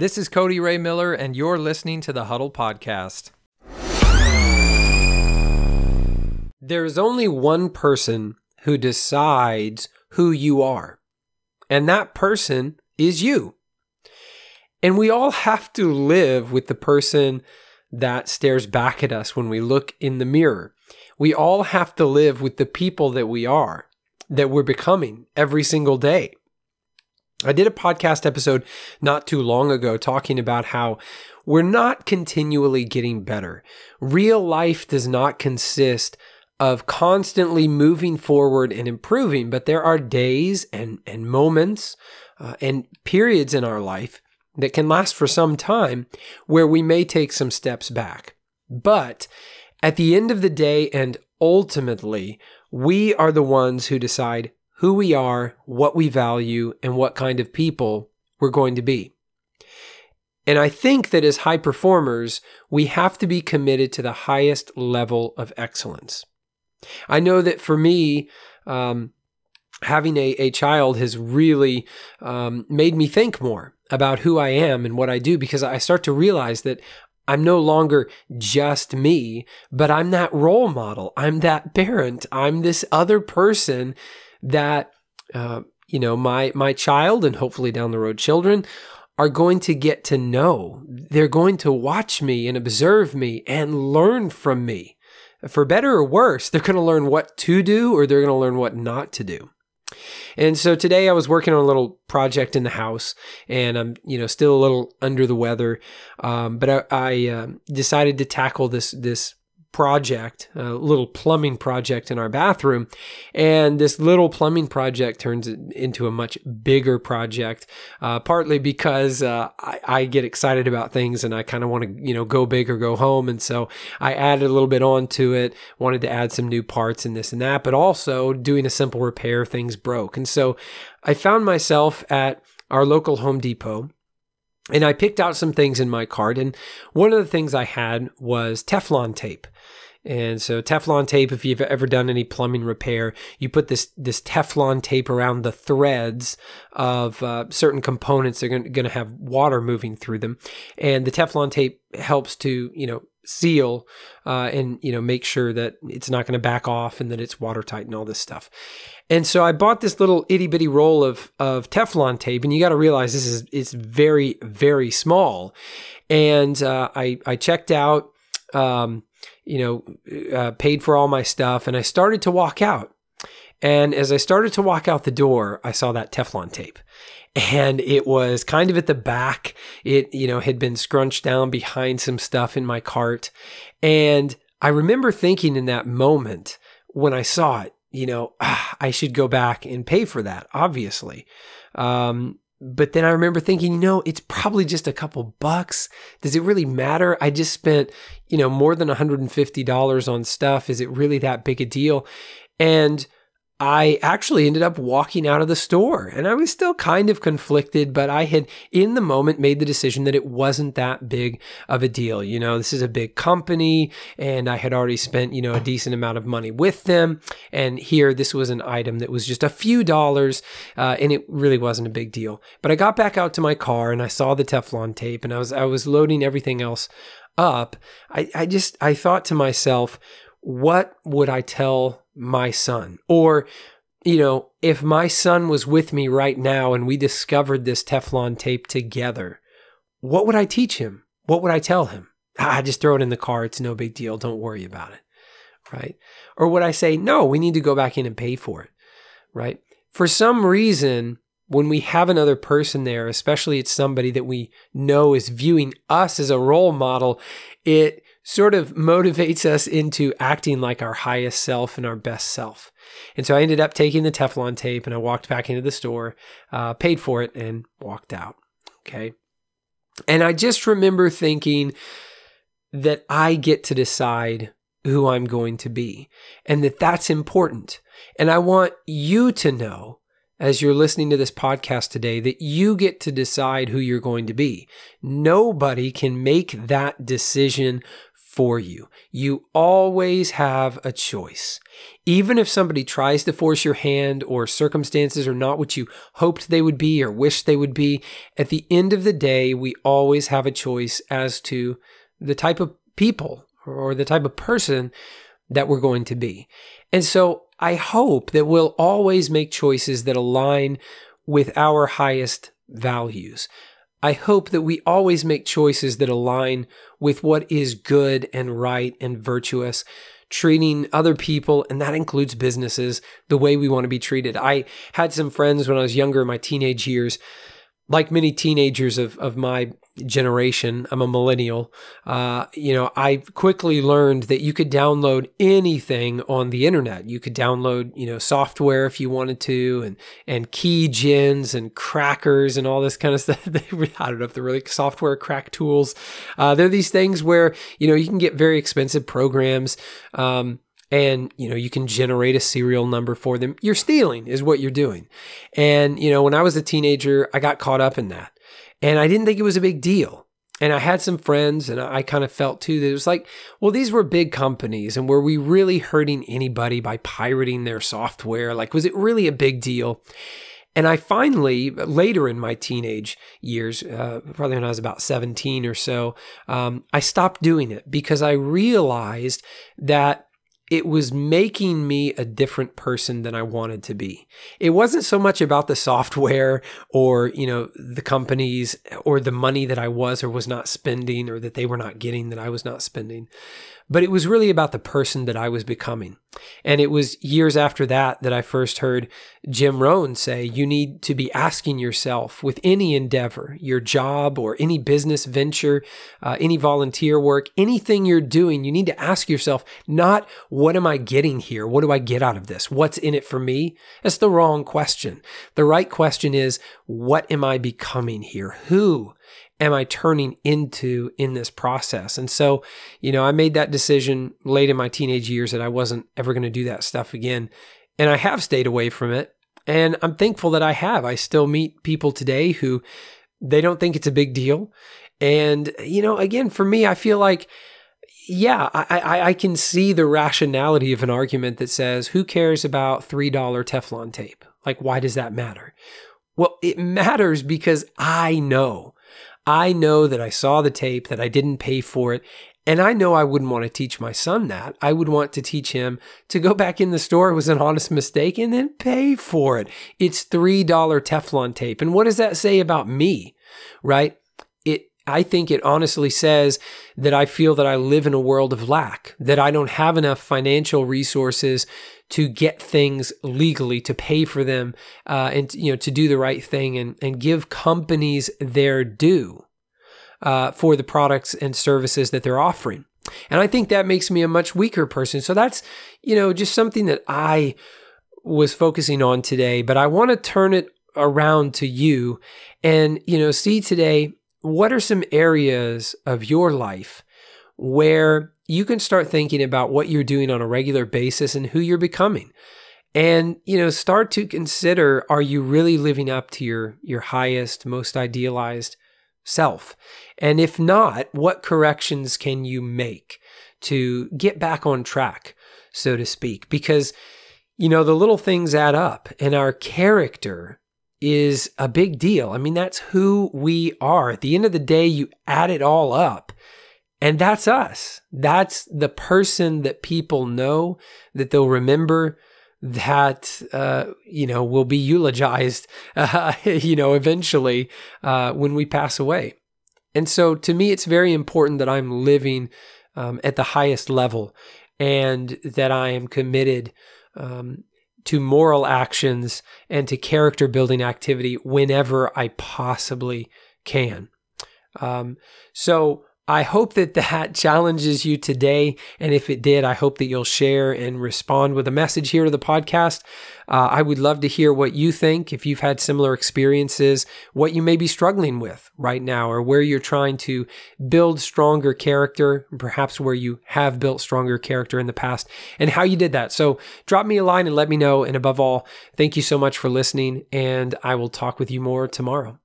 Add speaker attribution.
Speaker 1: This is Cody Ray Miller, and you're listening to the Huddle Podcast. There's only one person who decides who you are, and that person is you. And we all have to live with the person that stares back at us when we look in the mirror. We all have to live with the people that we are, that we're becoming every single day. I did a podcast episode not too long ago talking about how we're not continually getting better. Real life does not consist of constantly moving forward and improving, but there are days and, and moments uh, and periods in our life that can last for some time where we may take some steps back. But at the end of the day and ultimately, we are the ones who decide who we are, what we value, and what kind of people we're going to be. And I think that as high performers, we have to be committed to the highest level of excellence. I know that for me, um, having a, a child has really um, made me think more about who I am and what I do because I start to realize that I'm no longer just me, but I'm that role model. I'm that parent. I'm this other person that uh, you know my my child and hopefully down the road children are going to get to know. They're going to watch me and observe me and learn from me. For better or worse, they're going to learn what to do or they're going to learn what not to do. And so today I was working on a little project in the house, and I'm you know still a little under the weather, um, but I, I uh, decided to tackle this this project, a little plumbing project in our bathroom. And this little plumbing project turns into a much bigger project, uh, partly because uh, I, I, get excited about things and I kind of want to, you know, go big or go home. And so I added a little bit onto it, wanted to add some new parts and this and that, but also doing a simple repair, things broke. And so I found myself at our local Home Depot and I picked out some things in my cart. And one of the things I had was Teflon tape. And so Teflon tape, if you've ever done any plumbing repair, you put this this Teflon tape around the threads of uh, certain components that are going to have water moving through them, and the Teflon tape helps to you know seal uh, and you know make sure that it's not going to back off and that it's watertight and all this stuff. And so I bought this little itty bitty roll of of Teflon tape, and you got to realize this is it's very very small. And uh, I I checked out. Um, you know, uh, paid for all my stuff, and I started to walk out. And as I started to walk out the door, I saw that Teflon tape. And it was kind of at the back. It, you know, had been scrunched down behind some stuff in my cart. And I remember thinking in that moment when I saw it, you know, ah, I should go back and pay for that, obviously. Um, but then I remember thinking, you know, it's probably just a couple bucks. Does it really matter? I just spent, you know, more than $150 on stuff. Is it really that big a deal? And I actually ended up walking out of the store and I was still kind of conflicted, but I had in the moment made the decision that it wasn't that big of a deal. You know, this is a big company and I had already spent, you know, a decent amount of money with them. And here, this was an item that was just a few dollars uh, and it really wasn't a big deal. But I got back out to my car and I saw the Teflon tape and I was, I was loading everything else up. I, I just, I thought to myself, what would I tell my son? Or, you know, if my son was with me right now and we discovered this Teflon tape together, what would I teach him? What would I tell him? Ah, just throw it in the car. It's no big deal. Don't worry about it. Right. Or would I say, no, we need to go back in and pay for it? Right. For some reason, when we have another person there, especially it's somebody that we know is viewing us as a role model, it sort of motivates us into acting like our highest self and our best self. And so I ended up taking the Teflon tape and I walked back into the store, uh, paid for it, and walked out. Okay. And I just remember thinking that I get to decide who I'm going to be and that that's important. And I want you to know as you're listening to this podcast today that you get to decide who you're going to be. Nobody can make that decision for you. You always have a choice. Even if somebody tries to force your hand or circumstances are not what you hoped they would be or wished they would be, at the end of the day, we always have a choice as to the type of people or the type of person that we're going to be. And so I hope that we'll always make choices that align with our highest values. I hope that we always make choices that align with what is good and right and virtuous, treating other people, and that includes businesses, the way we want to be treated. I had some friends when I was younger in my teenage years like many teenagers of, of my generation, I'm a millennial. Uh, you know, I quickly learned that you could download anything on the internet. You could download, you know, software if you wanted to, and and key gens and crackers and all this kind of stuff. I don't know if they're really software crack tools. Uh, they're these things where you know you can get very expensive programs. Um, and you know you can generate a serial number for them. You're stealing is what you're doing. And you know when i was a teenager i got caught up in that. And i didn't think it was a big deal. And i had some friends and i kind of felt too that it was like well these were big companies and were we really hurting anybody by pirating their software? Like was it really a big deal? And I finally, later in my teenage years, uh, probably when I was about 17 or so, um, I stopped doing it because I realized that it was making me a different person than I wanted to be. It wasn't so much about the software or, you know, the companies or the money that I was or was not spending or that they were not getting that I was not spending. But it was really about the person that I was becoming. And it was years after that that I first heard Jim Rohn say, you need to be asking yourself with any endeavor, your job or any business venture, uh, any volunteer work, anything you're doing, you need to ask yourself, not what am I getting here? What do I get out of this? What's in it for me? That's the wrong question. The right question is, what am I becoming here? Who am I turning into in this process? And so, you know, I made that decision late in my teenage years that I wasn't ever going to do that stuff again. And I have stayed away from it. And I'm thankful that I have. I still meet people today who they don't think it's a big deal. And, you know, again, for me, I feel like, yeah, I, I, I can see the rationality of an argument that says, who cares about $3 Teflon tape? Like, why does that matter? Well, it matters because I know I know that I saw the tape, that I didn't pay for it. And I know I wouldn't want to teach my son that. I would want to teach him to go back in the store. It was an honest mistake and then pay for it. It's $3 Teflon tape. And what does that say about me? Right? It, I think it honestly says that I feel that I live in a world of lack, that I don't have enough financial resources to get things legally, to pay for them, uh, and you know to do the right thing and and give companies their due uh, for the products and services that they're offering. And I think that makes me a much weaker person. So that's you know just something that I was focusing on today. But I want to turn it around to you and you know see today what are some areas of your life where you can start thinking about what you're doing on a regular basis and who you're becoming. And you know, start to consider are you really living up to your your highest, most idealized self? And if not, what corrections can you make to get back on track, so to speak? Because you know, the little things add up and our character is a big deal. I mean, that's who we are. At the end of the day, you add it all up and that's us. That's the person that people know, that they'll remember, that, uh, you know, will be eulogized, uh, you know, eventually uh, when we pass away. And so to me, it's very important that I'm living um, at the highest level and that I am committed um, to moral actions and to character building activity whenever I possibly can. Um, so, I hope that that challenges you today. And if it did, I hope that you'll share and respond with a message here to the podcast. Uh, I would love to hear what you think, if you've had similar experiences, what you may be struggling with right now, or where you're trying to build stronger character, perhaps where you have built stronger character in the past, and how you did that. So drop me a line and let me know. And above all, thank you so much for listening. And I will talk with you more tomorrow.